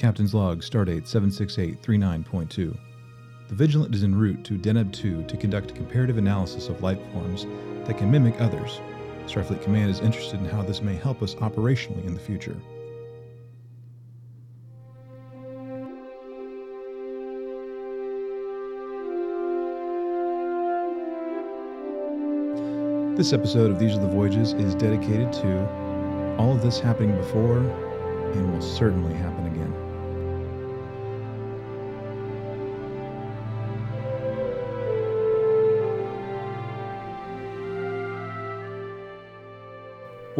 Captain's log, stardate 76839.2. The Vigilant is en route to Deneb 2 to conduct a comparative analysis of life forms that can mimic others. Starfleet Command is interested in how this may help us operationally in the future. This episode of These Are the Voyages is dedicated to all of this happening before and will certainly happen again.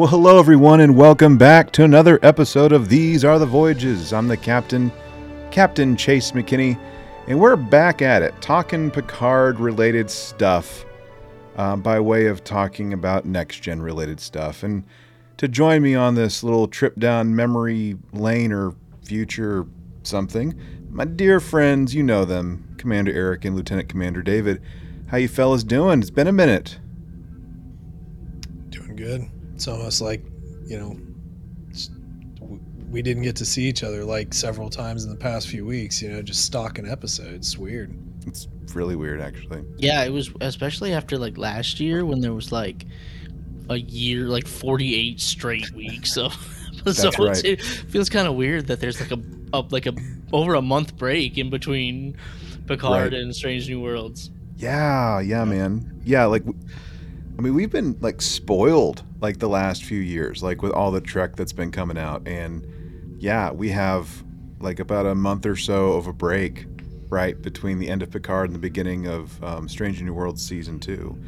Well, hello everyone, and welcome back to another episode of These Are the Voyages. I'm the captain, Captain Chase McKinney, and we're back at it, talking Picard related stuff uh, by way of talking about next gen related stuff. And to join me on this little trip down memory lane or future something, my dear friends, you know them, Commander Eric and Lieutenant Commander David. How you fellas doing? It's been a minute. Doing good. It's almost like, you know, we didn't get to see each other like several times in the past few weeks, you know, just stalking episodes. It's weird. It's really weird, actually. Yeah, it was especially after like last year when there was like a year, like 48 straight weeks of. so it's- right. it feels kind of weird that there's like a, a like a over a month break in between Picard Right. and Strange New Worlds. Yeah, yeah, man. Yeah, like, w- I mean, we've been like spoiled like the last few years, like with all the Trek that's been coming out, and yeah, we have like about a month or so of a break, right, between the end of Picard and the beginning of um, Strange New Worlds season two.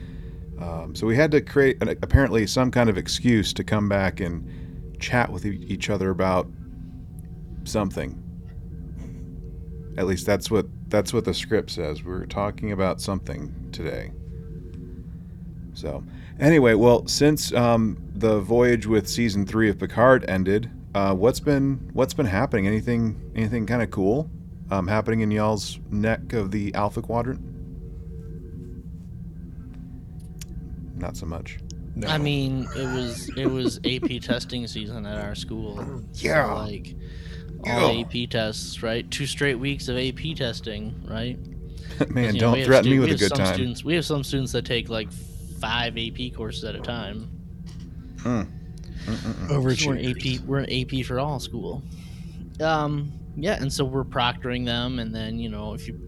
Um, so we had to create an, apparently some kind of excuse to come back and chat with each other about something. At least that's what that's what the script says. We're talking about something today. So, anyway, well, since um, the voyage with season three of Picard ended, uh, what's been what's been happening? Anything anything kind of cool um, happening in y'all's neck of the Alpha Quadrant? Not so much. No. I mean, it was it was AP testing season at our school. So, Yeah. like all Yeah. AP tests, right? Two straight weeks of AP testing, right? Man, don't we have threaten me stu- with we a have good some time. Students, we have some students that take like five AP courses at a time. Mm. Mm-mm-mm. So we're an AP. We're an AP for all school. Um, yeah, and so we're proctoring them, and then you know if you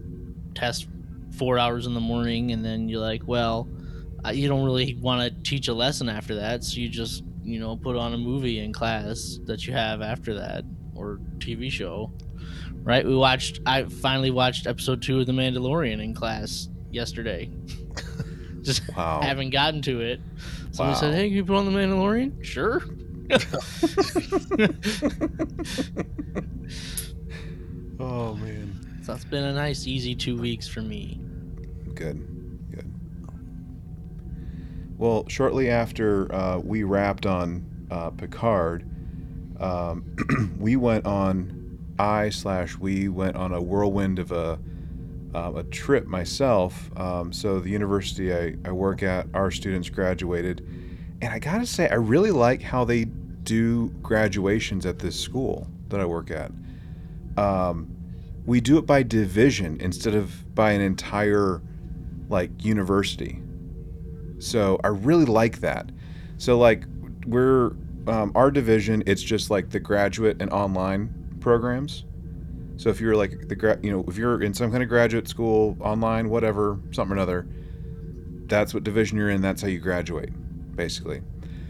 test four hours in the morning, and then you're like, well, uh, you don't really want to teach a lesson after that, so you just you know put on a movie in class that you have after that or TV show. Right? We watched. I finally watched episode two of The Mandalorian in class yesterday. just Wow. haven't gotten to it. Somebody Wow. said, "Hey, can you put on the Mandalorian?" Sure. oh man. So it's been a nice, easy two weeks for me. Good, good. Well, shortly after uh, we wrapped on uh, Picard, um, we went on. I slash we went on a whirlwind of a um, a trip myself. Um, so the university I, I work at, our students graduated, and I gotta say, I really like how they do graduations at this school that I work at. Um, we do it by division instead of by an entire like university. So I really like that. So like we're um, our division, it's just like the graduate and online programs. So if you're like the you know if you're in some kind of graduate school, online, whatever, something or another, that's what division you're in. That's how you graduate, basically.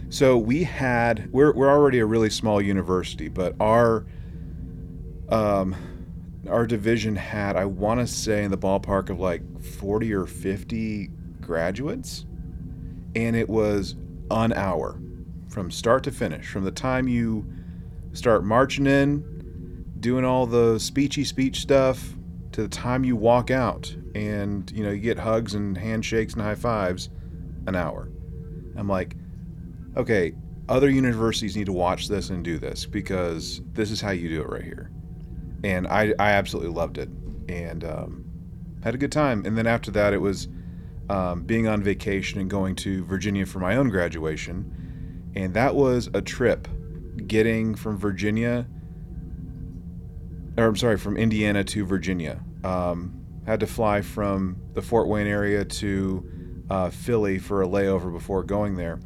So we had we're we're already a really small university, but our um our division had I want to say in the ballpark of like 40 or 50 graduates and it was an hour from start to finish from the time you start marching in doing all the speechy speech stuff to the time you walk out. And you know you get hugs and handshakes and high fives an hour. I'm like okay other universities need to watch this and do this because this is how you do it right here. And I, I absolutely loved it. And um, had a good time. And then after that, it was um, being on vacation and going to Virginia for my own graduation, and that was a trip. Getting from Virginia or I'm sorry, from Indiana to Virginia. Um, had to fly from the Fort Wayne area to uh, Philly for a layover before going there.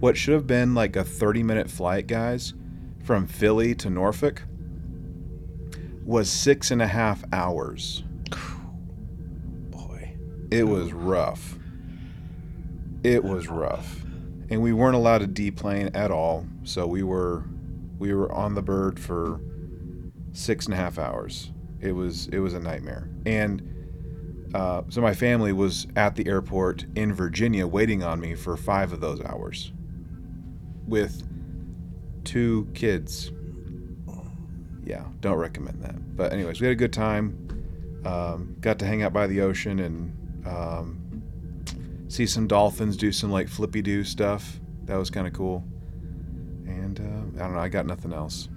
What should have been like a 30 minute flight, guys, from Philly to Norfolk was six and a half hours. Boy. It was rough. It was rough. And we weren't allowed to deplane at all, so we were we were on the bird for six and a half hours. It was it was a nightmare. And uh, so my family was at the airport in Virginia waiting on me for five of those hours with two kids. Yeah, don't recommend that. But anyways, we had a good time. Um, got to hang out by the ocean and um, see some dolphins do some like flippy do stuff. That was kind of cool. And uh, I don't know. I got nothing else.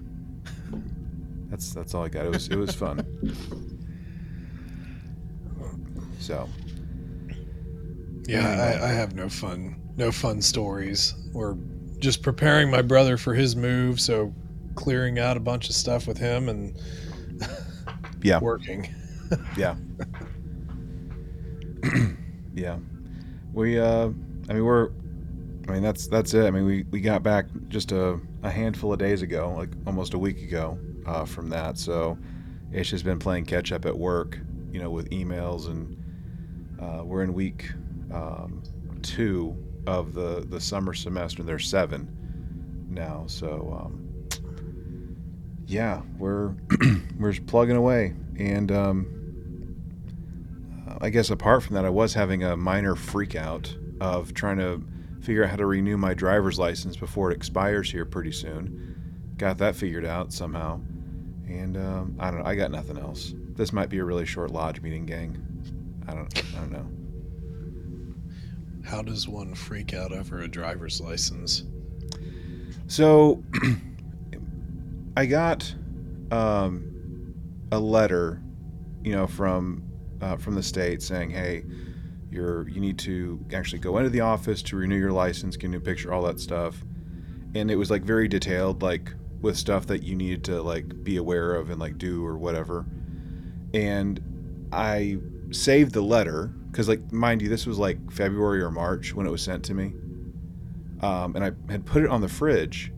That's that's all I got. It was it was fun. So Yeah, I, I have no fun, no fun stories. We're just preparing my brother for his move, so clearing out a bunch of stuff with him and yeah, working. yeah, yeah. We uh, I mean we're, I mean that's that's it. I mean we we got back just a a handful of days ago, like almost a week ago, uh, from that. So it's just been playing catch up at work, you know, with emails and uh, we're in week um, two of the the summer semester. There's seven now, so um, yeah, we're we're just plugging away. And um, I guess apart from that, I was having a minor freak out of trying to figure out how to renew my driver's license before it expires here pretty soon. Got that figured out somehow, and um, I don't know. I got nothing else. This might be a really short lodge meeting, gang. I don't. I don't know. How does one freak out over a driver's license? So, I got um, a letter, you know, from uh, from the state saying, "Hey, you're you need to actually go into the office to renew your license, get a new picture, all that stuff." And it was like very detailed, like with stuff that you needed to like be aware of and like do or whatever. And I saved the letter because, like, mind you, this was like February or March when it was sent to me. Um, and I had put it on the fridge,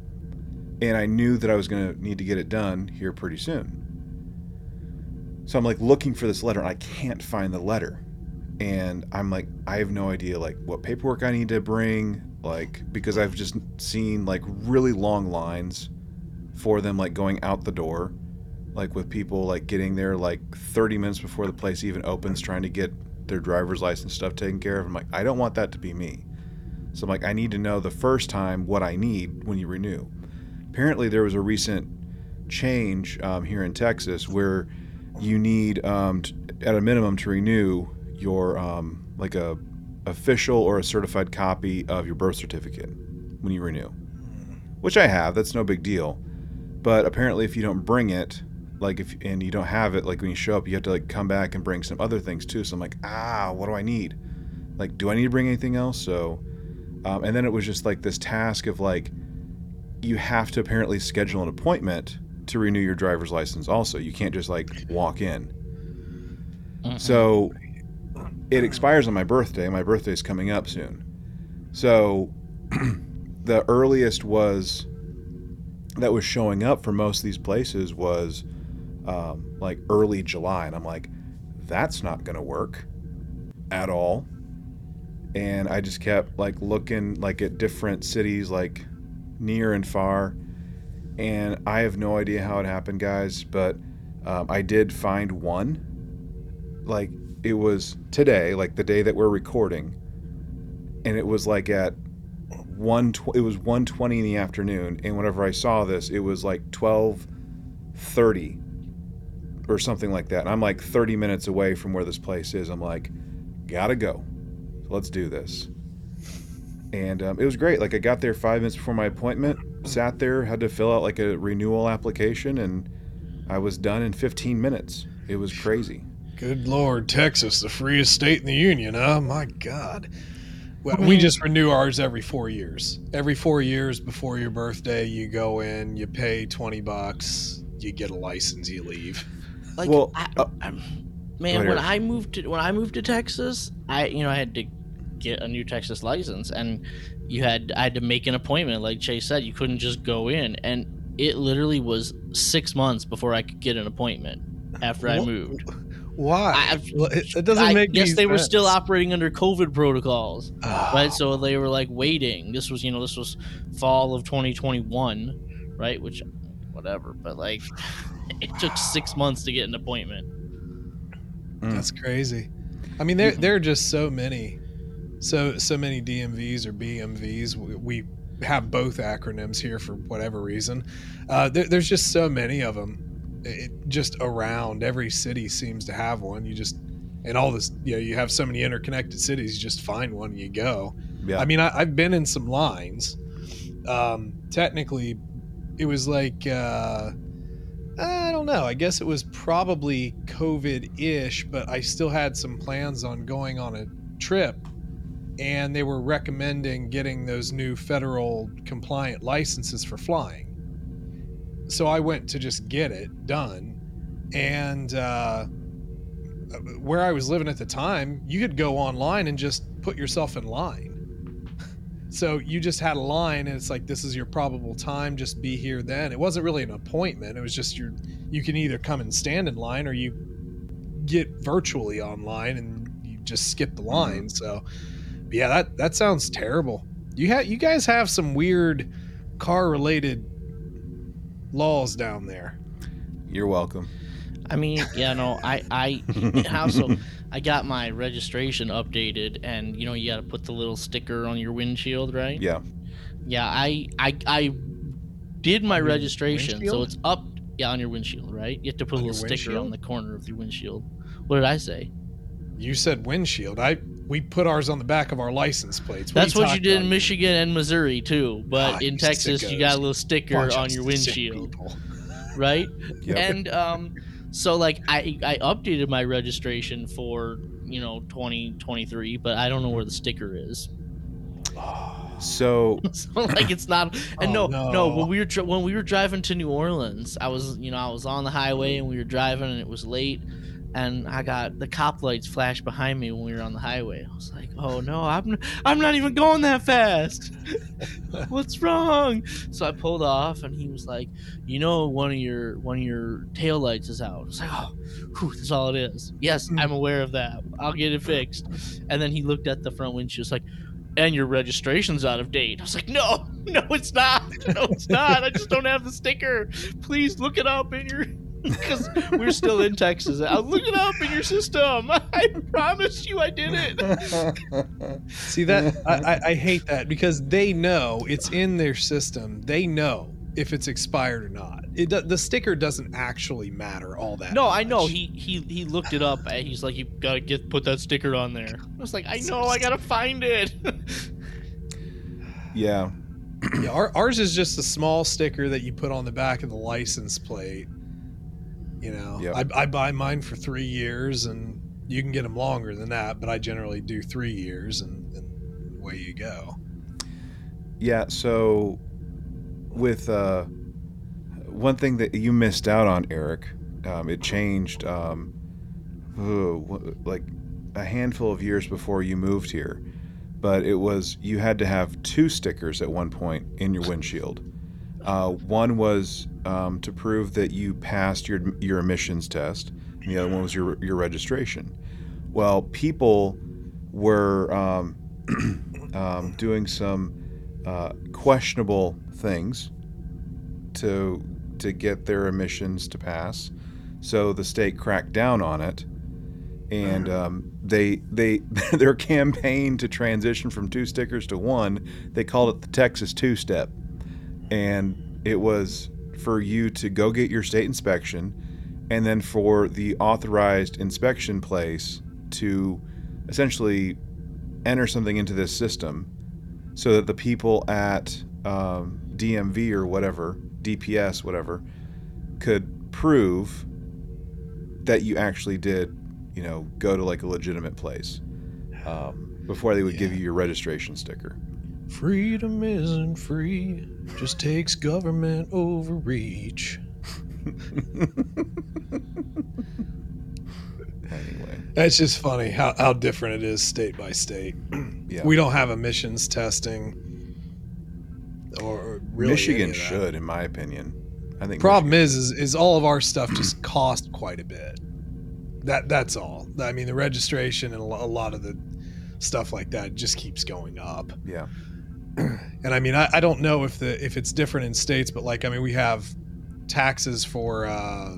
and I knew that I was going to need to get it done here pretty soon. So I'm like looking for this letter, and I can't find the letter. And I'm like, I have no idea like what paperwork I need to bring, like because I've just seen like really long lines for them like going out the door, like with people like getting there like 30 minutes before the place even opens, trying to get their driver's license stuff taken care of. I'm like, I don't want that to be me. So I'm like, I need to know the first time what I need when you renew. Apparently, there was a recent change um, here in Texas where you need, um, at a minimum, to renew your um, like a official or a certified copy of your birth certificate when you renew, which I have. That's no big deal. But apparently, if you don't bring it, like if and you don't have it, like when you show up, you have to like come back and bring some other things too. So I'm like, ah, what do I need? Like, do I need to bring anything else? So um, and then it was just like this task of like, you have to apparently schedule an appointment to renew your driver's license. Also, you can't just like walk in. So it expires on my birthday. My birthday's coming up soon. So the earliest was that was showing up for most of these places was um, like early July, and I'm like, that's not going to work at all. And I just kept like looking like at different cities, like near and far, and I have no idea how it happened, guys. But um, I did find one. Like it was today, like the day that we're recording, and it was like at one. Tw- it was one twenty in the afternoon, and whenever I saw this, it was like twelve thirty or something like that. And I'm like thirty minutes away from where this place is. I'm like, gotta go. Let's do this. And um, it was great. Like I got there five minutes before my appointment, sat there, had to fill out like a renewal application, and I was done in 15 minutes. It was crazy. Good Lord, Texas, the freest state in the union, huh? My God. Well, we just renew ours every four years. Every four years before your birthday, you go in, you pay 20 bucks, you get a license, you leave. like Well, I, uh, I'm- man, ahead, when Eric. I moved to when I moved to Texas, I you know I had to get a new Texas license, and you had I had to make an appointment. Like Chase said, you couldn't just go in, and it literally was six months before I could get an appointment after I Wha- moved. Why? I- Well, it, it doesn't I make. guess any they were still operating under COVID protocols. Ah, right? So they were like waiting. This was, you know, this was fall of 2021, right? Which, whatever. But like, it took six months to get an appointment. Mm. That's crazy. I mean, there Mhm. there are just so many, so so many DMVs or BMVs. We, we have both acronyms here for whatever reason. Uh, there, there's just so many of them. It, just around every city seems to have one. You just and all this, you know, you have so many interconnected cities. You just find one and you go. Yeah. I mean, I, I've been in some lines. Um, technically, it was like uh, I don't know. I guess it was probably COVID-ish, but I still had some plans on going on a trip, and they were recommending getting those new federal compliant licenses for flying. So I went to just get it done, and uh, where I was living at the time, you could go online and just put yourself in line. So you just had a line, and it's like this is your probable time. Just be here then. It wasn't really an appointment. It was just your. You can either come and stand in line, or you get virtually online, and you just skip the line. So, yeah, that that sounds terrible. You have you guys have some weird car related laws down there. You're welcome. I mean, yeah, no, I, I, how so? I got my registration updated, and you know, you got to put the little sticker on your windshield, right? Yeah. Yeah, I, I, I did my On your registration, so it's up. Yeah, on your windshield, right? You have to put On a little sticker on the corner of your windshield. What did I say? You said windshield. I we put ours on the back of our license plates. What That's what you talking did in? Michigan and Missouri too. But Ah, in you Texas, you got a little sticker Bunch on your windshield, right? Yep. And um, so like I I updated my registration for you know 2023, but I don't know where the sticker is. So so like it's not. And Oh, no, no, no. when we were dri- when we were driving to New Orleans, I was you know I was on the highway and we were driving and it was late. And I got the cop lights flash behind me when we were on the highway. I was like, "Oh no, I'm I'm not even going that fast. What's wrong?" So I pulled off, and he was like, "You know, one of your one of your tail lights is out." I was like, "Oh, whew, that's all it is." Yes, hmm. I'm aware of that. I'll get it fixed. And then he looked at the front windshield. Was like, "And your registration's out of date." I was like, "No, no, it's not. No, it's not. I just don't have the sticker. Please look it up in your." Because we're still in Texas. I'll look it up in your system. I promise you, I did it. See that I, I, I hate that because they know it's in their system. They know if it's expired or not. It the sticker doesn't actually matter all that. No, I know. He he he looked it up. and He's like, you gotta get put that sticker on there. I was like, I know. I gotta find it. yeah. Yeah, our, ours is just a small sticker that you put on the back of the license plate. You know, Yep. I, I buy mine for three years, and you can get them longer than that, but I generally do three years, and, and away you go. Yeah, so with uh, one thing that you missed out on, Eric, um, it changed um, like a handful of years before you moved here, but it was you had to have two stickers at one point in your windshield. Uh, one was um, to prove that you passed your your emissions test, and the other one was your your registration. Well, people were um, um, doing some uh, questionable things to to get their emissions to pass. So the state cracked down on it, and um, they they their campaign to transition from two stickers to one. They called it the Texas Two Step, and it was for you to go get your state inspection, and then for the authorized inspection place to essentially enter something into this system so that the people at um, DMV or whatever, DPS, whatever, could prove that you actually did, you know, go to like a legitimate place um, before they would give you your registration sticker. Freedom isn't free, just takes government overreach. anyway, It's just funny how, how different it is state by state. yeah. We don't have emissions testing, or really Michigan any of that. should, in my opinion. I think Problem Michigan- is, is, is all of our stuff just cost quite a bit. That that's all. I mean, the registration and a a lot of the stuff like that just keeps going up. yeah, And I mean, I, I don't know if the if it's different in states, but like I mean, we have taxes for uh, uh,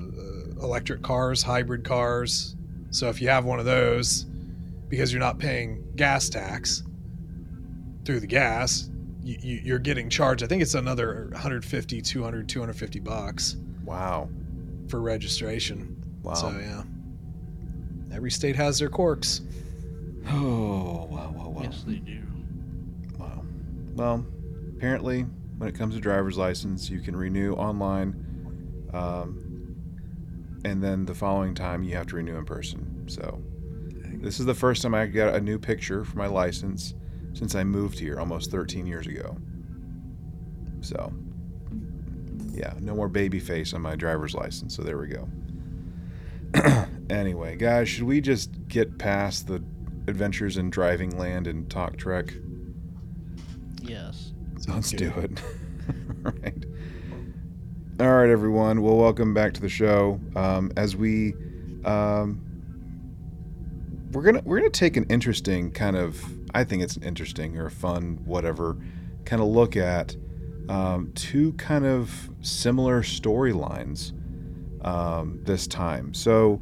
electric cars, hybrid cars. So if you have one of those, because you're not paying gas tax through the gas, you, you, you're getting charged. I think it's another 150, 200, 250 bucks wow, for registration. wow. So yeah, every state has their quirks. Oh, wow, wow, wow. Yes, they do. Well, apparently, when it comes to driver's license, you can renew online, um, and then the following time you have to renew in person. So, this is the first time I got a new picture for my license since I moved here almost 13 years ago. So, yeah, no more baby face on my driver's license. So there we go. anyway, guys, should we just get past the adventures in driving land and talk trek? Yes. So Let's do it. All right. All right, everyone. Well, welcome back to the show. Um, as we, um, we're gonna we're gonna take an interesting kind of I think it's an interesting or a fun whatever kind of look at um, two kind of similar storylines um, this time. So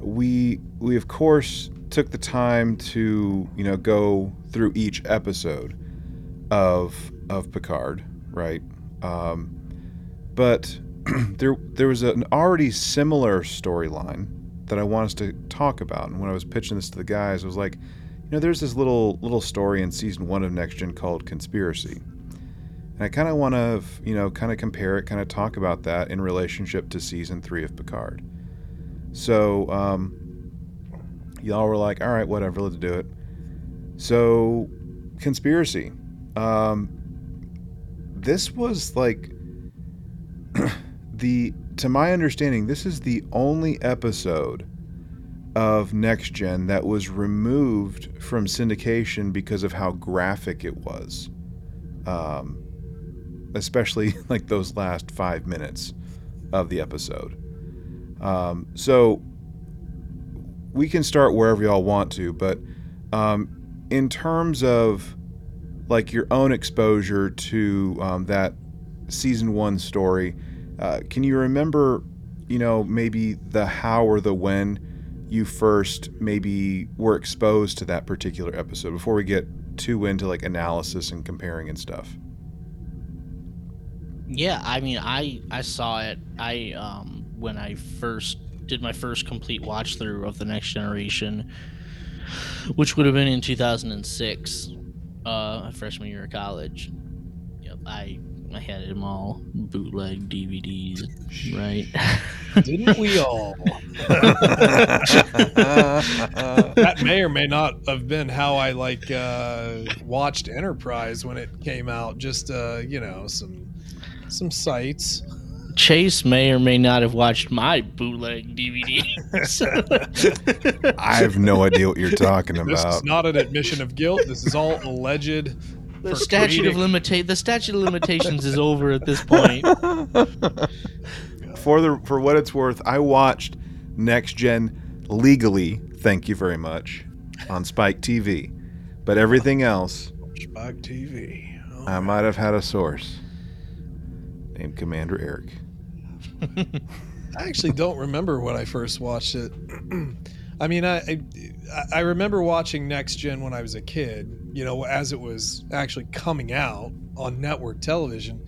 we we of course took the time to you know go through each episode of of Picard, right? Um, but there there was an already similar storyline that I want us to talk about. And when I was pitching this to the guys, I was like, you know, there's this little little story in season one of Next Gen called Conspiracy. And I kind of want to, you know, kind of compare it, kind of talk about that in relationship to season three of Picard. So, um, y'all were like, all right, whatever, let's do it. So, Conspiracy. Um, this was like the to my understanding this is the only episode of next gen that was removed from syndication because of how graphic it was. Um, especially like those last five minutes of the episode. Um, so we can start wherever y'all want to but um, in terms of like your own exposure to um, that season one story. Uh, can you remember, you know, maybe the how or the when you first maybe were exposed to that particular episode before we get too into like analysis and comparing and stuff? Yeah, I mean, I I saw it. I um when I first did my first complete watch through of the Next Generation, which would have been in 2006, uh, freshman year of college. Yep, I I had them all bootleg DVDs, right? Didn't we all? that may or may not have been how I like uh, watched Enterprise when it came out. Just uh, you know some some sites. Chase may or may not have watched my bootleg DVDs. I have no idea what you're talking This about. is not an admission of guilt. This is all alleged. the For statute of creating- limita- the statute of limitations is over at this point. for the for what it's worth, I watched Next Gen legally. Thank you very much on Spike TV, but everything else Spike TV. Oh, I might have had a source named Commander Eric. I actually don't remember when I first watched it. I mean, I, I I remember watching Next Gen when I was a kid. You know, as it was actually coming out on network television.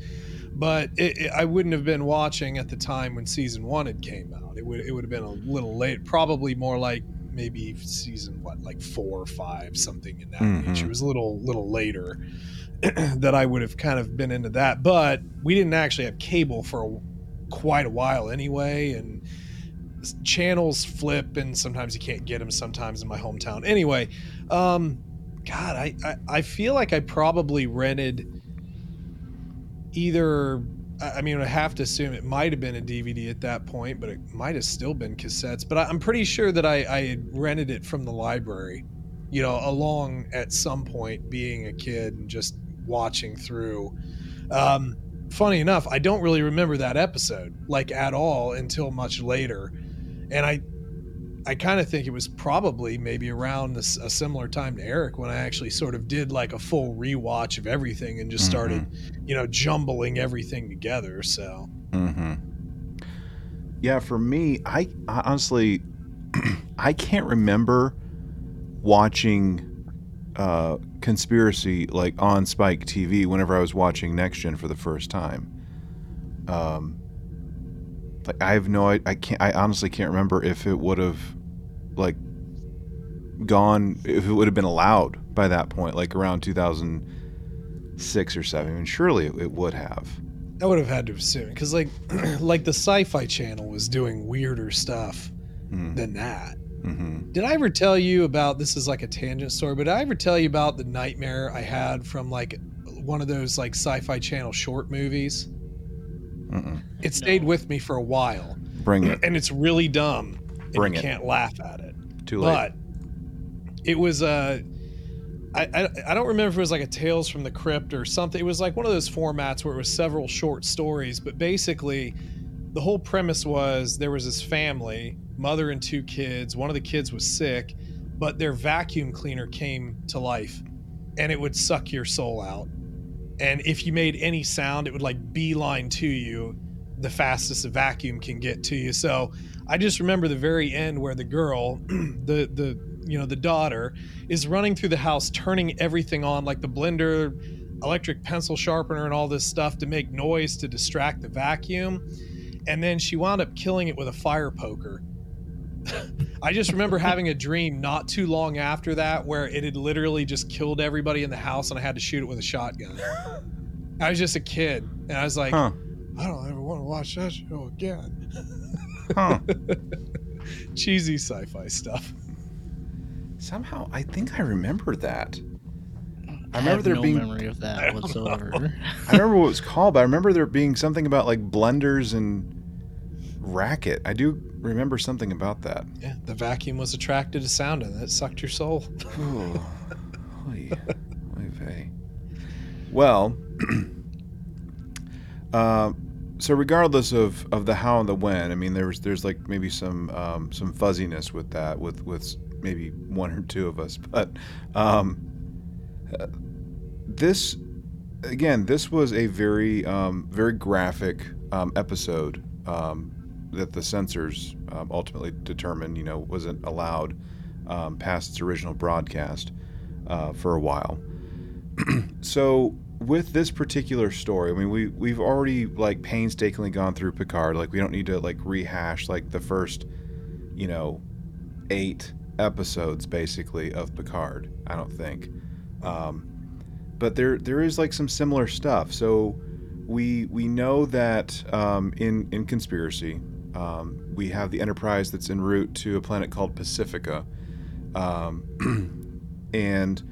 But it, it, I wouldn't have been watching at the time when season one had came out. It would it would have been a little late, probably more like maybe season what, like four or five, something in that range. Mhm. It was a little little later that I would have kind of been into that. But we didn't actually have cable for a, quite a while anyway, and channels flip, and sometimes you can't get them. Sometimes in my hometown, anyway. Um, God, I, I I feel like I probably rented either I mean, I have to assume it might have been a DVD at that point, but it might have still been cassettes. But I, I'm pretty sure that I, I had rented it from the library, you know, along at some point being a kid and just watching through. Um, funny enough, I don't really remember that episode like at all until much later, and I I kind of think it was probably maybe around this, a similar time to Eric when I actually sort of did like a full rewatch of everything and just started, you know, jumbling everything together. So Mm-hmm. Yeah, for me, I, I honestly, I can't remember watching uh, Conspiracy like on Spike TV whenever I was watching Next Gen for the first time. Um, like I have no, I, I can't, I honestly can't remember if it would have, like, gone, if it would have been allowed by that point, like around 2006 or seven. I mean, surely it, it would have. I would have had to assume because like like the Sci-Fi Channel was doing weirder stuff Mm, than that. Mm-hmm. Did I ever tell you about this? Is like a tangent story, but did I ever tell you about the nightmare I had from like one of those like Sci-Fi Channel short movies? Mm-mm. It stayed with me for a while, Bring it. and it's really dumb. And Bring you it. can't laugh at it. Too late. But it was uh I, I I don't remember if it was like a Tales from the Crypt or something. It was like one of those formats where it was several short stories, but basically the whole premise was there was this family, mother and two kids. One of the kids was sick, but their vacuum cleaner came to life and it would suck your soul out. And if you made any sound, it would like beeline to you the fastest a vacuum can get to you. So I just remember the very end where the girl, the the you know the daughter, is running through the house, turning everything on, like the blender, electric pencil sharpener, and all this stuff to make noise to distract the vacuum. And then she wound up killing it with a fire poker. I just remember having a dream not too long after that where it had literally just killed everybody in the house and I had to shoot it with a shotgun. I was just a kid and I was like, Huh. I don't ever want to watch that show again. Huh. Cheesy sci-fi stuff. Somehow, I think I remember that. I, remember have there no being- memory of that whatsoever. I remember what it was called, but I remember there being something about like blenders and racket. I do remember something about that. Yeah, the vacuum was attracted to sound and it sucked your soul. Ooh. Oy. Oy vey. Well, uh, so regardless of, of the how and the when, I mean, there's there's like maybe some um, some fuzziness with that, with with maybe one or two of us, but um, this again, this was a very um, very graphic um, episode um, that the censors um, ultimately determined, you know, wasn't allowed um, past its original broadcast uh, for a while. so with this particular story, I mean, we we've already like painstakingly gone through Picard. Like we don't need to like rehash like the first, you know, eight episodes basically of Picard. I don't think. Um, but there there is like some similar stuff. So we we know that um, in in conspiracy, um, we have the Enterprise that's en route to a planet called Pacifica, um, and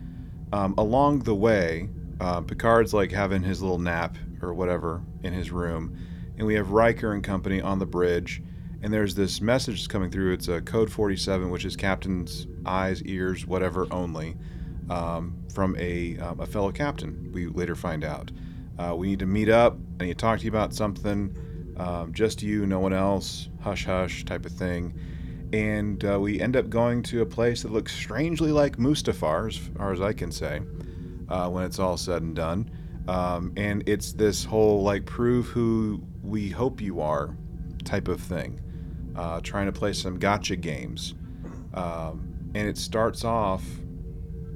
um, along the way, uh, Picard's like having his little nap or whatever in his room, and we have Riker and company on the bridge. And there's this message that's coming through. It's a code 47, which is Captain's eyes, ears, whatever only um, from a, um, a fellow captain. We later find out. Uh, we need to meet up. I need to talk to you about something. Um, just you, no one else. Hush, hush, type of thing. And uh, we end up going to a place that looks strangely like Mustafar, as far as I can say, uh, when it's all said and done. Um, and it's this whole like prove who we hope you are type of thing. Uh, trying to play some gotcha games. Um, and it starts off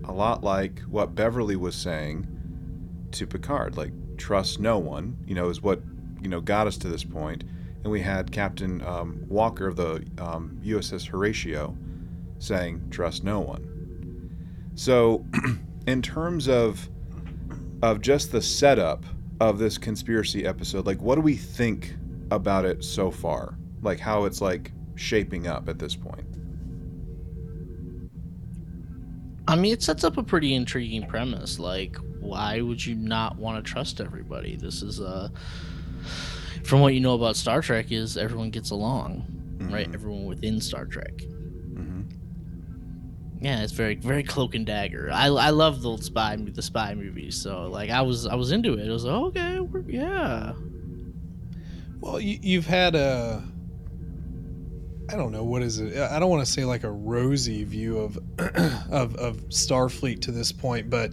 a lot like what Beverly was saying to Picard, like trust no one. You know, is what you know got us to this point. And we had Captain um, Walker of the um, USS Horatio saying trust no one. So, in terms of of just the setup of this conspiracy episode, like what do we think about it so far? Like how it's like shaping up at this point. I mean, it sets up a pretty intriguing premise. Like, why would you not want to trust everybody? This is a from what you know about Star Trek is everyone gets along, right? Mhm. Everyone within Star Trek. Mhm. Yeah, it's very very cloak and dagger. I, I love the old spy the spy movies, so like I was I was into it. I was like, okay, we're, yeah. Well, you, you've had a. I don't know what is it. I don't want to say like a rosy view of of of Starfleet to this point, but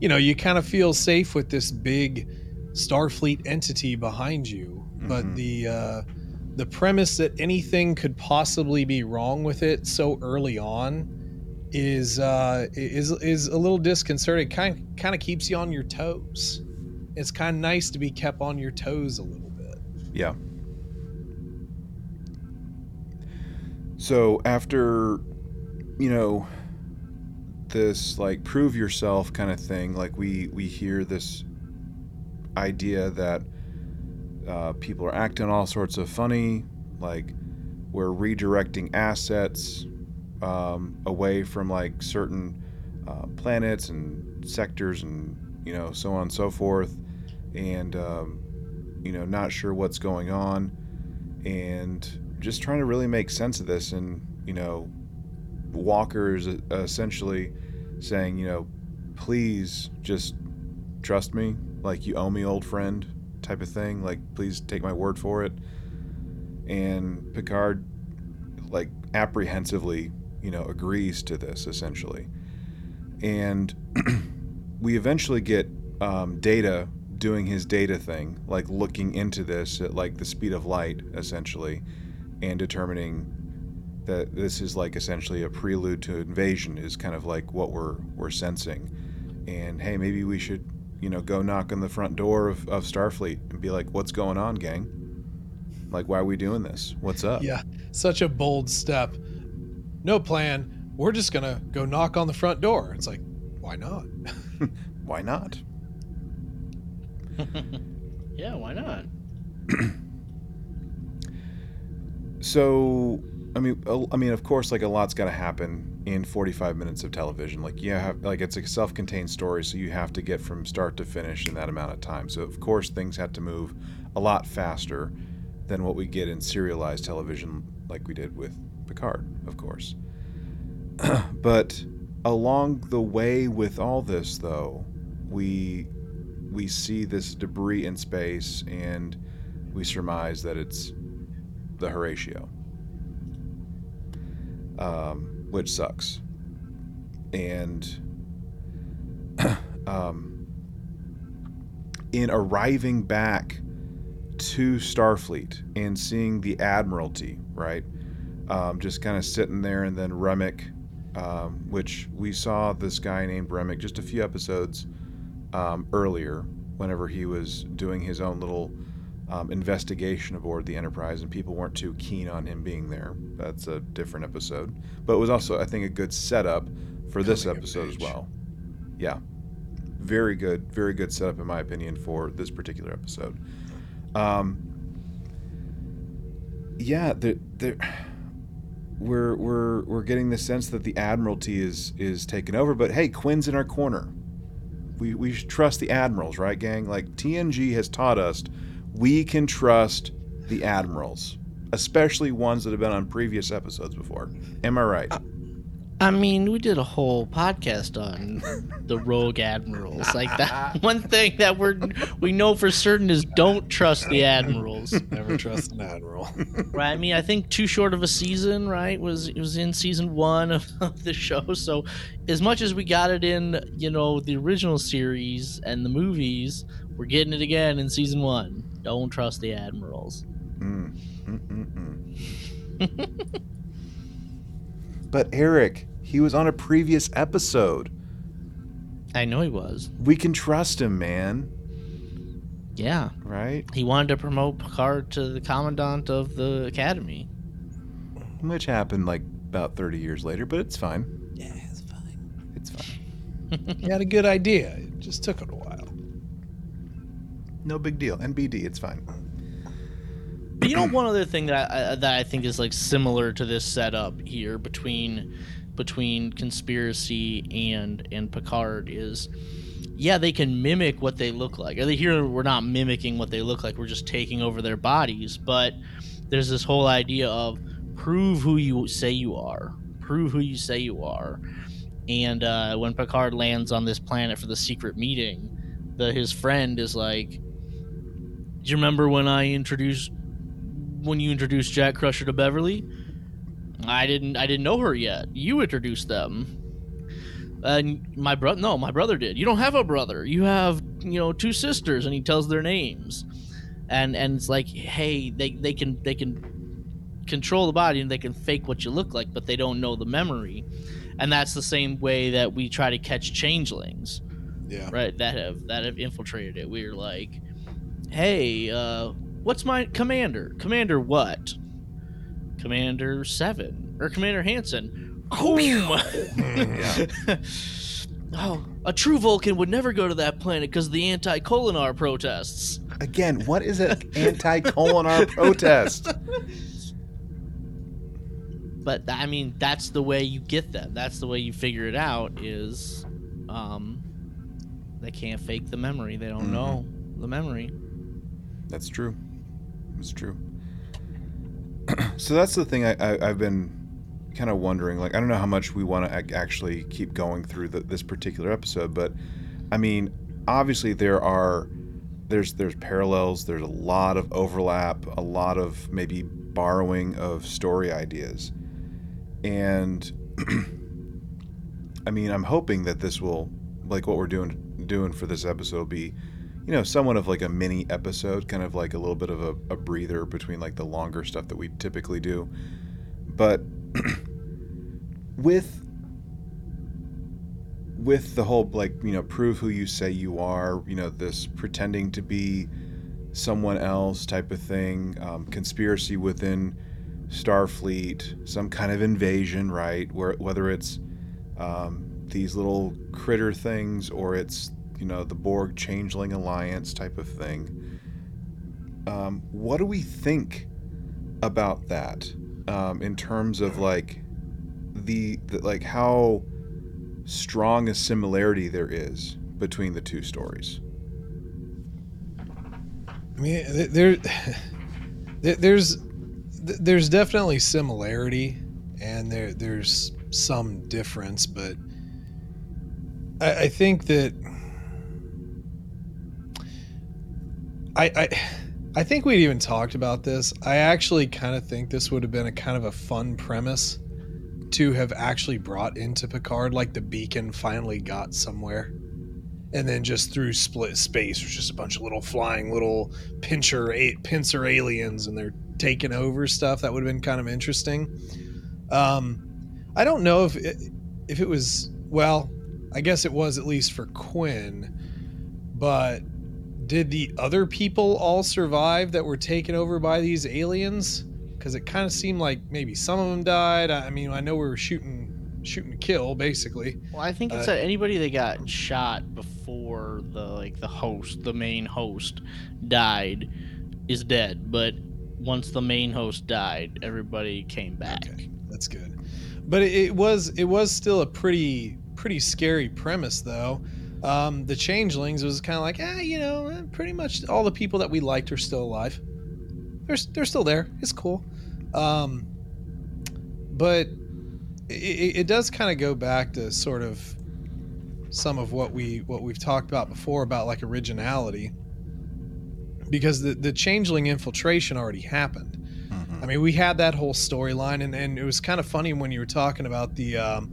you know, you kind of feel safe with this big Starfleet entity behind you. But Mhm. the uh, the premise that anything could possibly be wrong with it so early on is uh, is is a little disconcerting. Kind kind of keeps you on your toes. It's kind of nice to be kept on your toes a little bit. Yeah. So after, you know, this like prove yourself kind of thing, like we we hear this idea that uh, people are acting all sorts of funny, like we're redirecting assets um, away from like certain uh, planets and sectors and you know so on and so forth, and um, you know not sure what's going on, and just trying to really make sense of this, and you know Walker is uh, essentially saying, you know, please just trust me, like you owe me, old friend, type of thing. Like, please take my word for it. And Picard, like, apprehensively, you know, agrees to this essentially. And we eventually get um, Data doing his data thing, like looking into this at like the speed of light, essentially, and determining that this is like essentially a prelude to invasion is kind of like what we're we're sensing and hey maybe we should you know go knock on the front door of, of starfleet and be like what's going on gang like why are we doing this what's up Yeah, such a bold step. No plan. We're just gonna go knock on the front door. It's like, why not? why not yeah, why not? so i mean i mean of course like a lot's got to happen in 45 minutes of television. Like you have like it's a self-contained story so you have to get from start to finish in that amount of time. So of course things had to move a lot faster than what we get in serialized television like we did with picard of course. But along the way with all this though we we see this debris in space and we surmise that it's the Horatio, um, which sucks. And um, in arriving back to Starfleet and seeing the Admiralty, right? Um, just kind of sitting there, and then Remmick, um, which we saw this guy named Remmick just a few episodes um, earlier, whenever he was doing his own little um, investigation aboard the Enterprise, and people weren't too keen on him being there. That's a different episode, but it was also, I think, a good setup for this Coming episode as well. Yeah, very good, very good setup in my opinion for this particular episode. Um, yeah, the the we're we're we're getting the sense that the Admiralty is is taken over, but hey, Quinn's in our corner. We we should trust the admirals, right, gang? Like TNG has taught us, we can trust the admirals, especially ones that have been on previous episodes before. Am I right? I mean, we did a whole podcast on the rogue admirals. Like that one thing that we're we know for certain is don't trust the admirals. Never trust an admiral. Right? I mean, I think too short of a season, right? Was it was in season one of, of the show. So as much as we got it in, you know, the original series and the movies, we're getting it again in season one. Don't trust the admirals. Mm. mm, mm, mm. But Eric, he was on a previous episode. I know he was. We can trust him, man. Yeah. Right? He wanted to promote Picard to the commandant of the academy. Which happened like about 30 years later, but it's fine. yeah, it's fine. It's fine. He had a good idea. It just took it a while. No big deal. NBD, it's fine. But you know, one other thing that I, that I think is like similar to this setup here between between conspiracy and and Picard is, yeah, they can mimic what they look like. Are they here we're not mimicking what they look like. We're just taking over their bodies. But there's this whole idea of prove who you say you are. Prove who you say you are. And uh, when Picard lands on this planet for the secret meeting, the his friend is like, "Do you remember when I introduced when you introduced Jack Crusher to Beverly? I didn't. I didn't know her yet. You introduced them." And my brother, no, my brother did. You don't have a brother. You have, you know, two sisters, and he tells their names, and and it's like, hey, they they can they can control the body and they can fake what you look like, but they don't know the memory, and that's the same way that we try to catch changelings, Yeah. right? That have that have infiltrated it. We're like, hey, uh, what's my commander? Commander what? Commander Seven or Commander Hansen? Boom. Yeah. oh, a true Vulcan would never go to that planet because of the anti-Kolinar protests. Again, what is an anti-Kolinar protest? But I mean, that's the way you get them. That's the way you figure it out. Is um, they can't fake the memory. They don't Mhm. know the memory. That's true. It's true. so that's the thing I, I, I've been kind of wondering. Like, I don't know how much we want to actually keep going through the, this particular episode, but I mean, obviously there are there's there's parallels. There's a lot of overlap. A lot of maybe borrowing of story ideas, and I mean, I'm hoping that this will like what we're doing doing for this episode will be you know, somewhat of like a mini episode, kind of like a little bit of a, a breather between like the longer stuff that we typically do. But with with the whole like, you know, prove who you say you are, you know, this pretending to be someone else type of thing, um, conspiracy within Starfleet, some kind of invasion, right? Where whether it's um, these little critter things or it's you know the Borg Changeling Alliance type of thing. Um, what do we think about that um, in terms of like the, the like how strong a similarity there is between the two stories? I mean, there, there's, there's definitely similarity, and there, there's some difference, but I, I think that I, I, I think we'd even talked about this. I actually kind of think this would have been a kind of a fun premise to have actually brought into Picard, like the beacon finally got somewhere. And then just through split space was just a bunch of little flying little pincher pincer aliens and they're taking over stuff. That would have been kind of interesting. Um i don't know if it, if it was well i guess it was at least for quinn but did the other people all survive that were taken over by these aliens because it kind of seemed like maybe some of them died i mean i know we were shooting shooting to kill basically Well, I think it's Uh, that anybody that got shot before the like the host, the main host, died, is dead. But once the main host died, everybody came back. Okay, that's good. But it, it was it was still a pretty pretty scary premise though. Um, the changelings was kind of like, ah, you know, eh, pretty much all the people that we liked are still alive. They're they're still there. It's cool. Um, but it, it, does kind of go back to sort of some of what we what we've talked about before about like originality because the the changeling infiltration already happened I mean, we had that whole storyline, and, and it was kind of funny when you were talking about the um,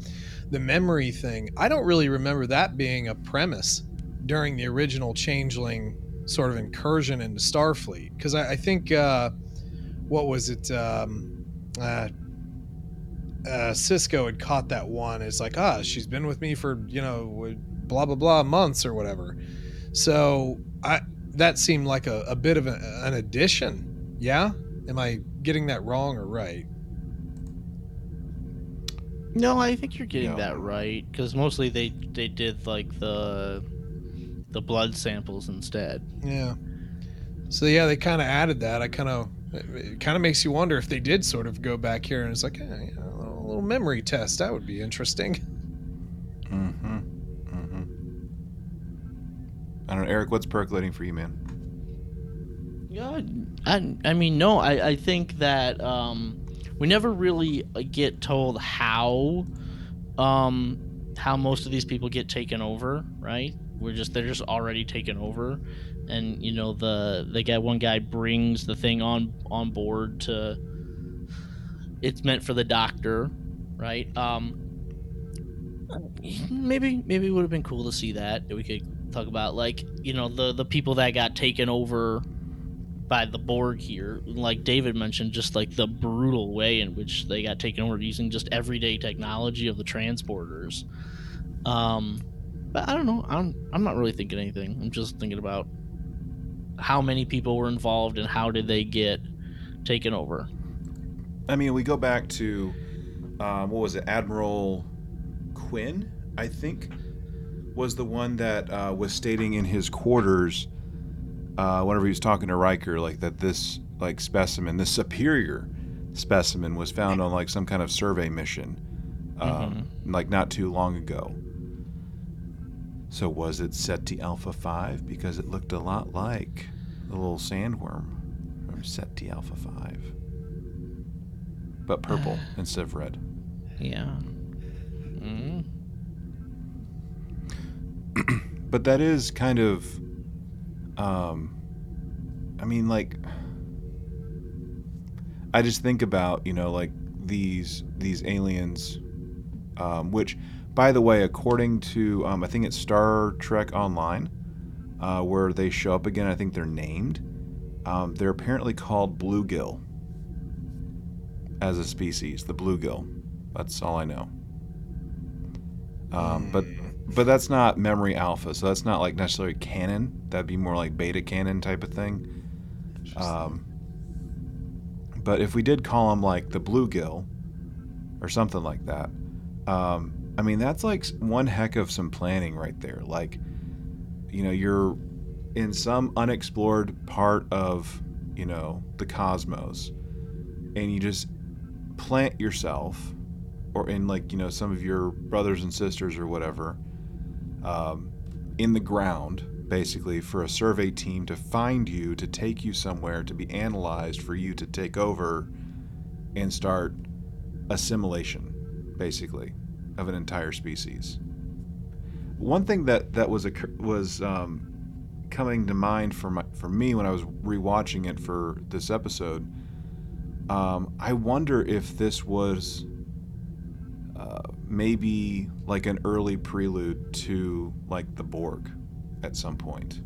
the memory thing. I don't really remember that being a premise during the original Changeling sort of incursion into Starfleet, because I, I think uh, what was it? Um, uh, uh, Sisko had caught that one. It's like, ah, she's been with me for you know, blah blah blah months or whatever. So I that seemed like a, a bit of a, an addition. Yeah, am I getting that wrong or right? No, I think you're getting No. that right because mostly they they did like the the blood samples instead. Yeah. So yeah, they kind of added that. I kind of it kind of makes you wonder if they did sort of go back here and it's like, eh, you know, a little, little memory test. That would be interesting. Mm-hmm. Mm-hmm. I don't know, Eric. What's percolating for you, man? Yeah, I, I mean, no, I, I think that um, we never really uh, get told how um, how most of these people get taken over, right? We're just they're just already taken over, and you know the the guy one guy brings the thing on on board to. It's meant for the doctor, right? Um, maybe maybe it would have been cool to see that. We could talk about like you know the the people that got taken over by the Borg here. Like David mentioned, just like the brutal way in which they got taken over using just everyday technology of the transporters. Um, but I don't know. I'm I'm not really thinking anything. I'm just thinking about how many people were involved and how did they get taken over. I mean, we go back to um, what was it, Admiral Quinn? I think was the one that uh, was stating in his quarters uh, whenever he was talking to Riker, like that this like specimen, this superior specimen, was found on like some kind of survey mission, um, like not too long ago. So was it Ceti Alpha Five because it looked a lot like the little sandworm from Ceti Alpha Five, but purple instead of red. Yeah. Mm. but that is kind of um i mean like i just think about you know like these these aliens um which by the way according to um i think it's star trek online uh where they show up again i think they're named. Um they're apparently called bluegill as a species the bluegill. That's all i know. Um but but that's not memory alpha, so that's not like necessarily canon. That'd be more like beta canon type of thing. Um, but if we did call them like the bluegill or something like that, um, I mean that's like one heck of some planning right there. Like, you know, you're in some unexplored part of you know the cosmos, and you just plant yourself, or in like you know some of your brothers and sisters or whatever um, in the ground, basically, for a survey team to find you, to take you somewhere, to be analyzed, for you to take over and start assimilation, basically, of an entire species. One thing that that was was um, coming to mind for my, for me when I was rewatching it for this episode. Um, I wonder if this was uh, maybe like an early prelude to like the Borg at some point.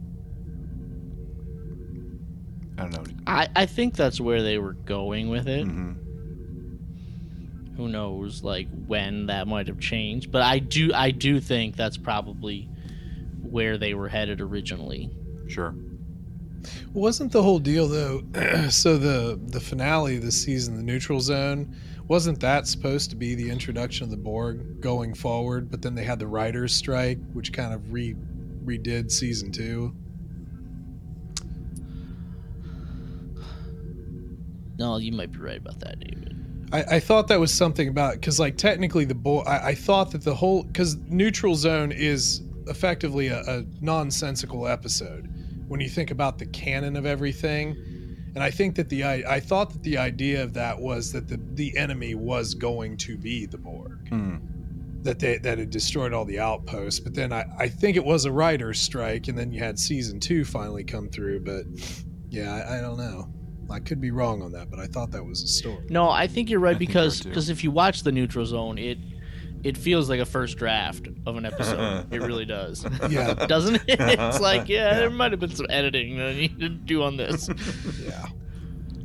I don't know. I, I think that's where they were going with it. hmm Who knows, like when that might have changed, but I do I do think that's probably where they were headed originally. Sure. Wasn't the whole deal though? so the the finale the season, the neutral zone, wasn't that supposed to be the introduction of the Borg going forward? But then they had the writers' strike, which kind of re redid season two. No, you might be right about that, David. I, I thought that was something about because like technically the Borg. I, I thought that the whole because neutral zone is effectively a, a nonsensical episode when you think about the canon of everything. And I think that the I, I thought that the idea of that was that the the enemy was going to be the Borg, Hmm. that they that had destroyed all the outposts. But then I I think it was a writer's strike, and then you had season two finally come through. But yeah, I, I don't know. I could be wrong on that, but I thought that was a story. No, I think you're right I because because if you watch the neutral zone, it it feels like a first draft of an episode. it really does. Yeah, Doesn't it? It's like, yeah, there might have been some editing that I need to do on this. yeah.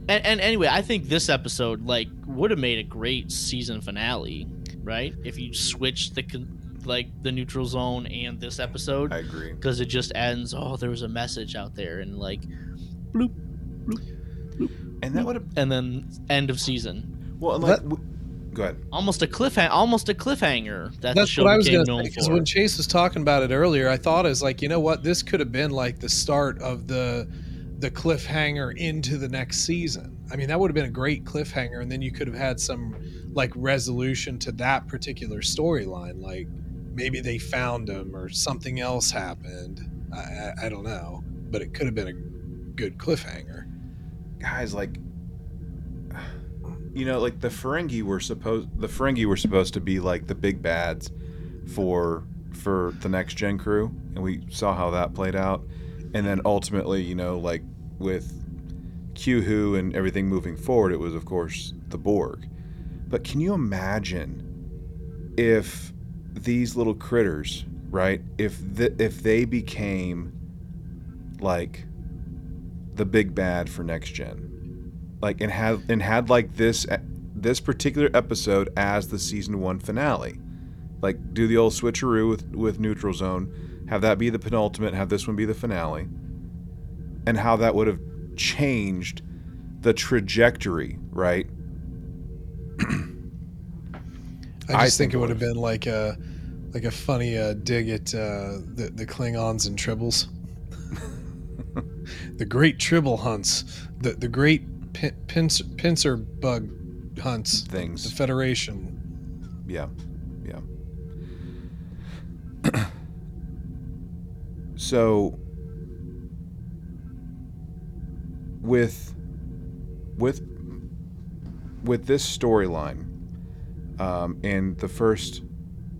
And, and anyway, I think this episode like would have made a great season finale, right? If you switched the con- like the neutral zone and this episode, I agree. because it just ends. Oh, there was a message out there, and like, bloop, bloop, And that would have and then end of season. well, and like, w- go ahead. Almost a cliffhanger. Almost a cliffhanger that the That's show what I was going to say. Because when Chase was talking about it earlier, I thought as like, you know what, this could have been like the start of the the cliffhanger into the next season. I mean, that would have been a great cliffhanger, and then you could have had some like resolution to that particular storyline. Like maybe they found him or something else happened. I, I, I don't know, but it could have been a good cliffhanger. Guys, like, you know, like the Ferengi were supposed the Ferengi were supposed to be like the big bads for for the next gen crew, and we saw how that played out. And then ultimately, you know, like with Q-Who and everything moving forward, it was of course the Borg. But can you imagine if these little critters, right? If the, if they became like the big bad for next gen, like and had and had like this this particular episode as the season one finale, like do the old switcheroo with with Neutral Zone, have that be the penultimate, have this one be the finale, and how that would have changed the trajectory, right? I I just think think, it would have been like a like a funny uh, dig at uh, the the Klingons and Tribbles. the great Tribble hunts, the the great pin, pincer, pincer bug hunts, things. the Federation. yeah, yeah. so with with with this storyline um, in the first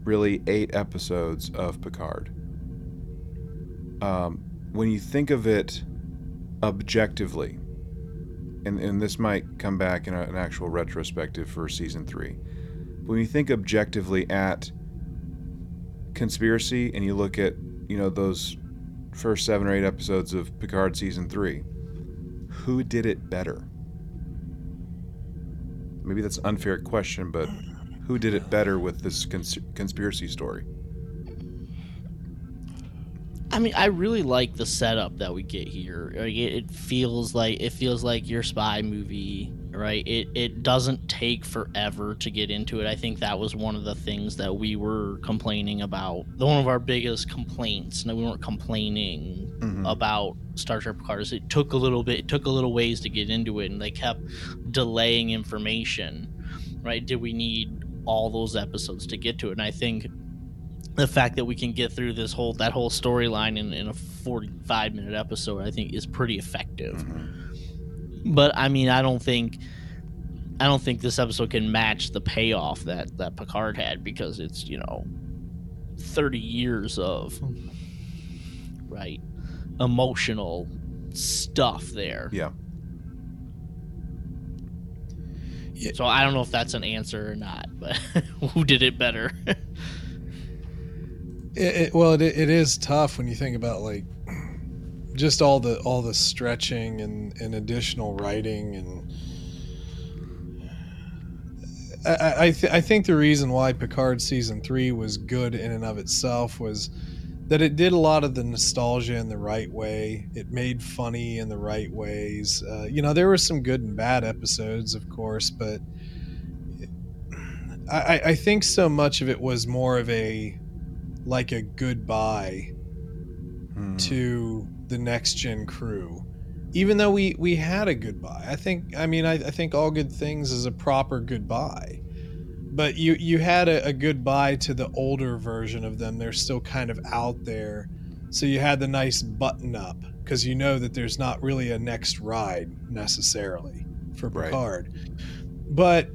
really eight episodes of Picard, um, when you think of it objectively, and, and this might come back in a, an actual retrospective for season three, but when you think objectively at conspiracy and you look at you know those first seven or eight episodes of Picard season three, who did it better? Maybe that's an unfair question, but who did it better with this cons- conspiracy story? I mean, I really like the setup that we get here. Like, it, it feels like it feels like your spy movie, right? It it doesn't take forever to get into it. I think that was one of the things that we were complaining about. One of our biggest complaints. No, we weren't complaining Mhm. about Star Trek Picard. is It took a little bit. It took a little ways to get into it, and they kept delaying information. Right? Did we need all those episodes to get to it? And I think the fact that we can get through this whole that whole storyline in, in a 45 minute episode i think is pretty effective Mhm. but i mean i don't think i don't think this episode can match the payoff that that picard had because it's you know 30 years of right emotional stuff there Yeah. Yeah. so i don't know if that's an answer or not but who did it better It, it, well, it, it is tough when you think about like just all the all the stretching and, and additional writing and I I, th- I think the reason why Picard season three was good in and of itself was that it did a lot of the nostalgia in the right way. It made funny in the right ways. Uh, you know, there were some good and bad episodes, of course, but I- I think so much of it was more of a like a goodbye Hmm. to the next gen crew. Even though we we had a goodbye. I think i mean i, I think all good things is a proper goodbye. But you you had a, a goodbye to the older version of them. They're still kind of out there. So you had the nice button up because you know that there's not really a next ride necessarily for Right. picard. But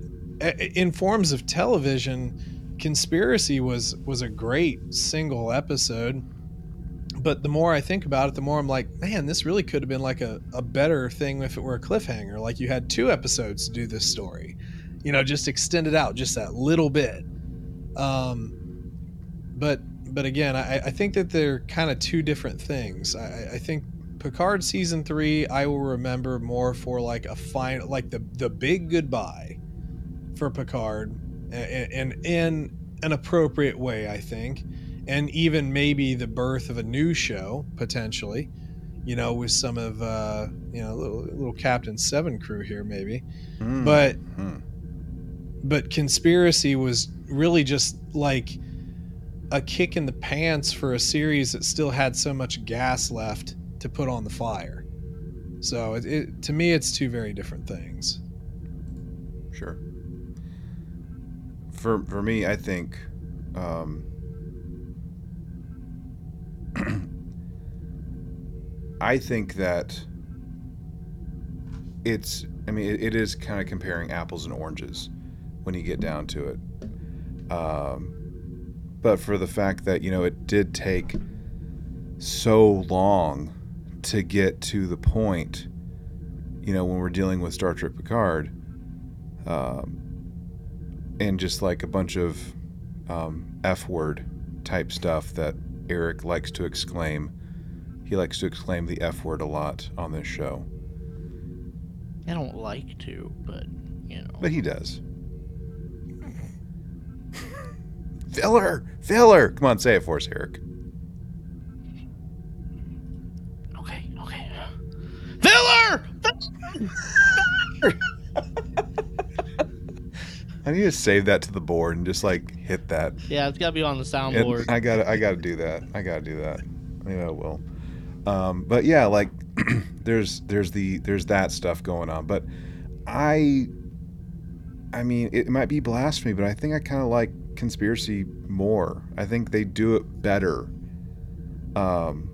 in forms of television conspiracy was was a great single episode but the more i think about it the more i'm like man this really could have been like a, a better thing if it were a cliffhanger. Like you had two episodes to do this story you know just extend it out just that little bit. Um but but again i, I think that they're kind of two different things. I, I think picard season three i will remember more for like a final like the the big goodbye for picard and in an appropriate way i think and even maybe the birth of a new show potentially you know with some of uh you know little, little captain seven crew here maybe Hmm. but Hmm. but conspiracy was really just like a kick in the pants for a series that still had so much gas left to put on the fire so it, it to me it's two very different things For for me, I think um, I think that it's. I mean, it, it is kind of comparing apples and oranges when you get down to it. Um, but for the fact that you know it did take so long to get to the point, you know, when we're dealing with Star Trek Picard, um, and just like a bunch of um, F word type stuff that Eric likes to exclaim. He likes to exclaim the F word a lot on this show, I don't like to, but you know. but he does. filler, filler. Come on, say it for us, Eric. okay, okay. Filler. I need to save that to the board and just like hit that. Yeah, it's got to be on the soundboard. I gotta, I gotta do that. I gotta do that. Maybe I will. Um, but yeah, like there's, there's the, there's that stuff going on. But I, I mean, it might be blasphemy, but I think I kind of like conspiracy more. I think they do it better. Um,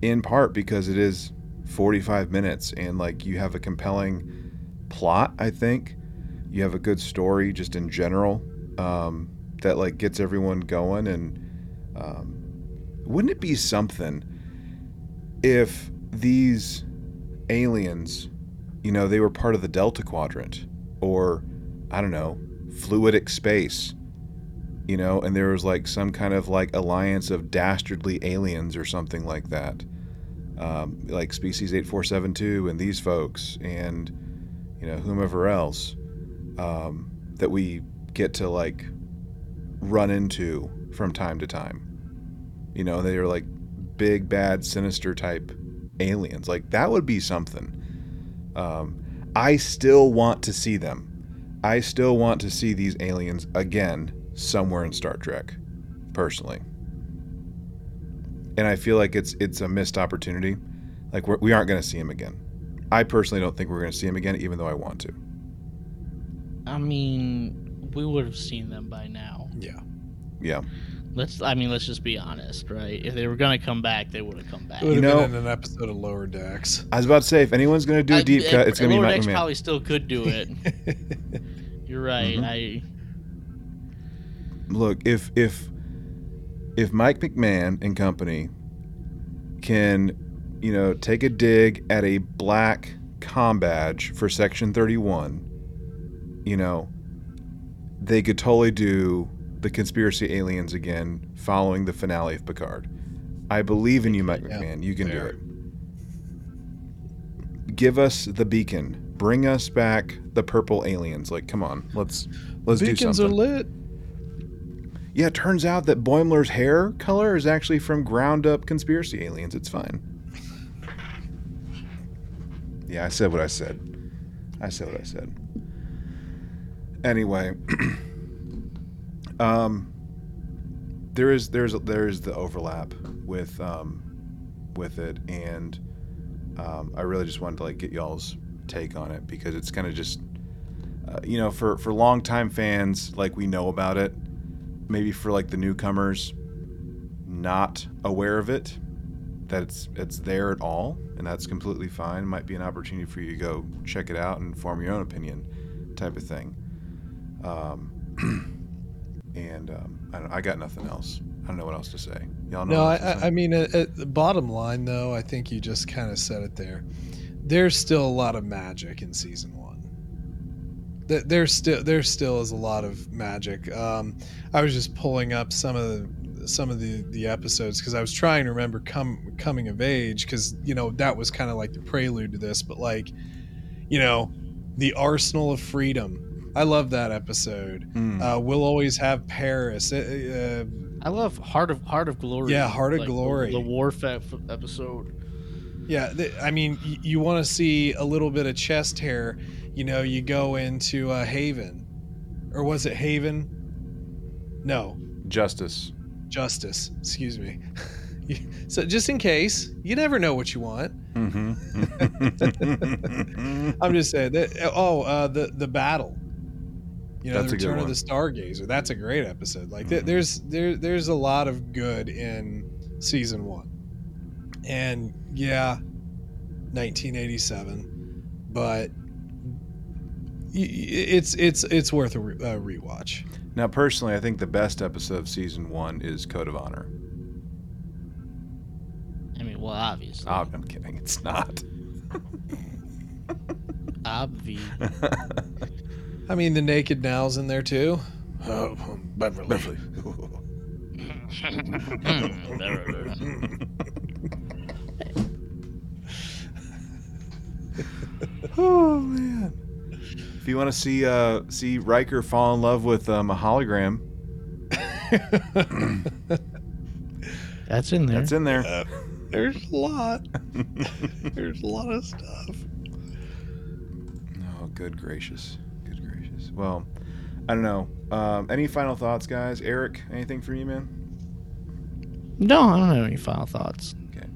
in part because it is 45 minutes and like you have a compelling plot. I think you have a good story just in general. Um, that like gets everyone going and um, wouldn't it be something if these aliens you know they were part of the delta quadrant or i don't know fluidic space you know and there was like some kind of like alliance of dastardly aliens or something like that um, like species 8472 and these folks and you know whomever else um, that we get to like run into from time to time. You know, they are like big, bad, sinister type aliens. Like that would be something. Um, I still want to see them. I still want to see these aliens again somewhere in Star Trek, personally. And I feel like it's it's a missed opportunity. Like we're, we aren't going to see him again. I personally don't think we're going to see him again, even though I want to. I mean, we would have seen them by now. Yeah. Yeah. Let's. I mean, let's just be honest, right? If they were gonna come back, they would have come back. It would have know- been in an episode of Lower Decks. I was about to say, if anyone's going to do a deep I- cut, it's going to be Lower Mike Decks McMahan. probably still could do it. You're right. Mhm. I. look if if if Mike McMahan and company can you know take a dig at a black com badge for section 31 you know they could totally do the conspiracy aliens again following the finale of Picard I believe in you Mike Yeah, McMahan you can do it give us the beacon bring us back the purple aliens like come on let's let's do something. Beacons something are lit. yeah, it turns out that Boimler's hair color is actually from ground up conspiracy aliens. It's fine. Yeah, I said what I said. I said what I said. Anyway, um, there is there's there is the overlap with um, with it, and um, I really just wanted to like get y'all's take on it because it's kind of just uh, you know for for longtime fans like we know about it. Maybe for like the newcomers not aware of it that it's it's there at all and that's completely fine. Might be an opportunity for you to go check it out and form your own opinion type of thing um, and um, I, I got nothing else i don't know what else to say y'all know No, I, I- mean, at, at the bottom line, though, I think you just kind of said it there. There's still a lot of magic in season one. Th- There's still there still is a lot of magic. Um, I was just pulling up some of the some of the the episodes because I was trying to remember come coming of age because you know that was kind of like the prelude to this. But like, you know, the Arsenal of Freedom. I love that episode. Mm. Uh, we'll always have Paris. Uh, I love Heart of Heart of Glory. Yeah, Heart of the- Glory. The, Warfare episode. Yeah, th- I mean, y- you want to see a little bit of chest hair, you know, you go into uh, Haven. Or was it Haven? No, justice Justice. Excuse me. so just in case, you never know what you want. mm-hmm. I'm just saying that. Oh, uh, the the battle. You know, That's the Return of the Stargazer. That's a great episode. Like, th- Mhm. there's there there's a lot of good in season one. And yeah, 1987, but y- y- it's it's it's worth a re- a rewatch. Now, personally, I think the best episode of season one is Code of Honor. I mean, well, obviously. Oh, I'm kidding. It's not. Obvi. I mean, the naked now's in there too. Oh, Beverly. Beverly. Oh man! If you want to see uh, see Riker fall in love with um, a hologram, That's in there. that's in there. Uh, there's a lot. There's a lot of stuff. Oh, good gracious. Well, I don't know. Um, any final thoughts, guys? Eric, anything for you, man? No, I don't have any final thoughts. Okay.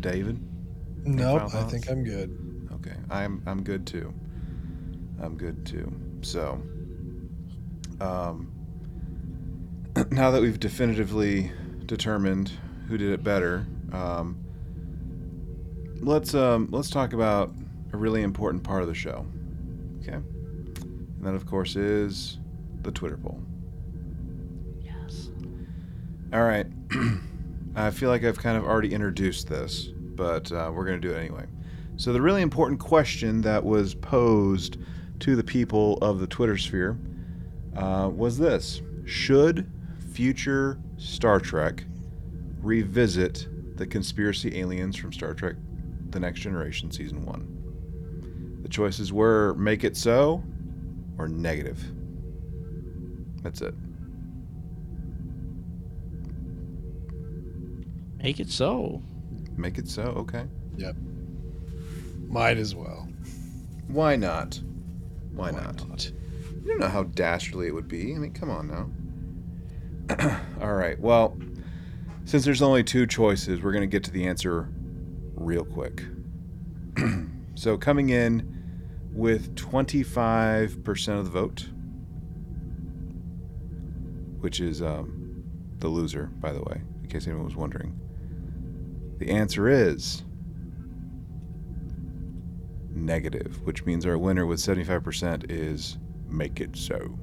David? Nope, I think? I'm good. Okay, I'm I'm good too. I'm good too. So, um, now that we've definitively determined who did it better, um, let's um, let's talk about a really important part of the show. Okay, and that of course is the Twitter poll. Yes. All right. I feel like I've kind of already introduced this, but uh, we're going to do it anyway. So, the really important question that was posed to the people of the Twitter sphere uh, was this Should future Star Trek revisit the conspiracy aliens from Star Trek The Next Generation Season 1? The choices were make it so or negative. That's it. Make it so. Make it so, okay. Yep. Might as well. Why not? Why, not? not? You don't know how dastardly it would be. I mean, come on now. All right. Well, since there's only two choices, we're going to get to the answer real quick. so, coming in with 25% of the vote, which is um, the loser, by the way, in case anyone was wondering, the answer is negative, which means our winner with 75% is make it so.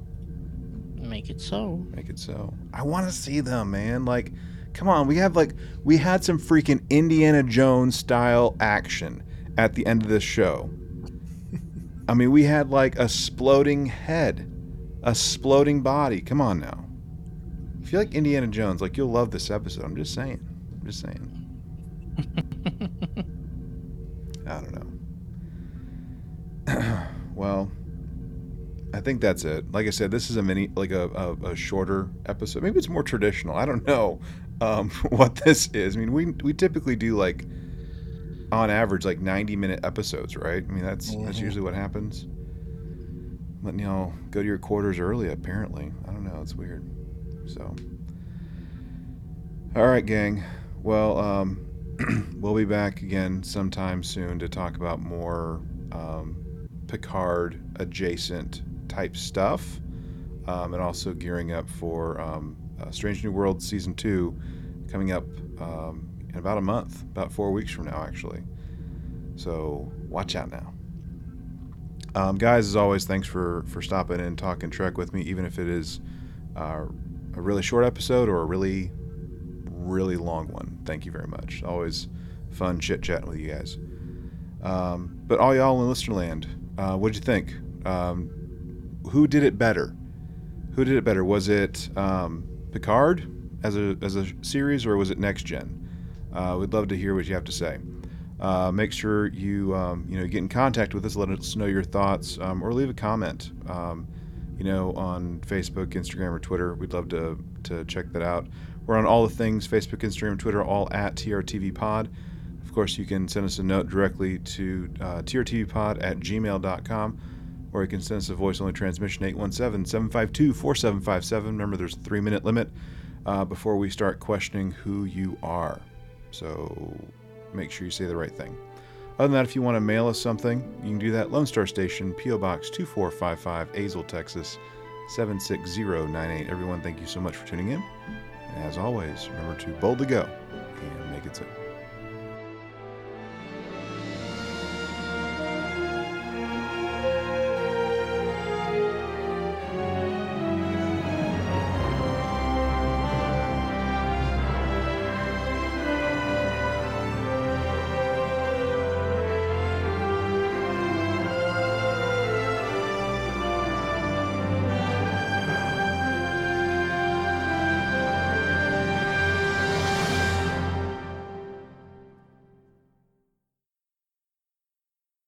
Make it so. Make it so. I want to see them, man. Like, come on. We have like we had some freaking Indiana Jones style action at the end of this show. I mean, we had like a sploding head, a sploding body. Come on now. If you like Indiana Jones, like you'll love this episode. I'm just saying. I'm just saying. I don't know. well, I think that's it. Like I said, this is a mini, like a, a, a shorter episode. Maybe it's more traditional. I don't know um, what this is. I mean, we we typically do like on average like 90 minute episodes, right? I mean, that's that's Mhm. usually what happens. Letting y'all go to your quarters early, apparently. I don't know. It's weird. So, all right, gang. Well, um, we'll be back again sometime soon to talk about more um, Picard adjacent type stuff, um, and also gearing up for um, uh, Strange New World season two coming up um, in about a month, about four weeks from now, actually. So watch out now. Um, guys, as always, thanks for for stopping in and talking Trek with me, even if it is uh, a really short episode or a really really long one. Thank you very much. Always fun chit chatting with you guys. Um, but all y'all in Listerland, uh, what'd you think? Um, who did it better? Who did it better? Was it um, Picard as a as a series, or was it Next Gen? Uh, we'd love to hear what you have to say. Uh, make sure you um, you know get in contact with us, let us know your thoughts, um, or leave a comment. Um, you know, on Facebook, Instagram, or Twitter. We'd love to to check that out. We're on all the things Facebook, Instagram, Twitter, all at TRTV Pod. Of course, you can send us a note directly to uh, trtvpod at gmail.com, or you can send us a voice only transmission 817 752 4757. Remember, there's a three minute limit uh, before we start questioning who you are. So make sure you say the right thing. Other than that, if you want to mail us something, you can do that. Lone Star Station, P.O. Box 2455, Azle, Texas 76098. Everyone, thank you so much for tuning in. And as always, remember to boldly go and make it so.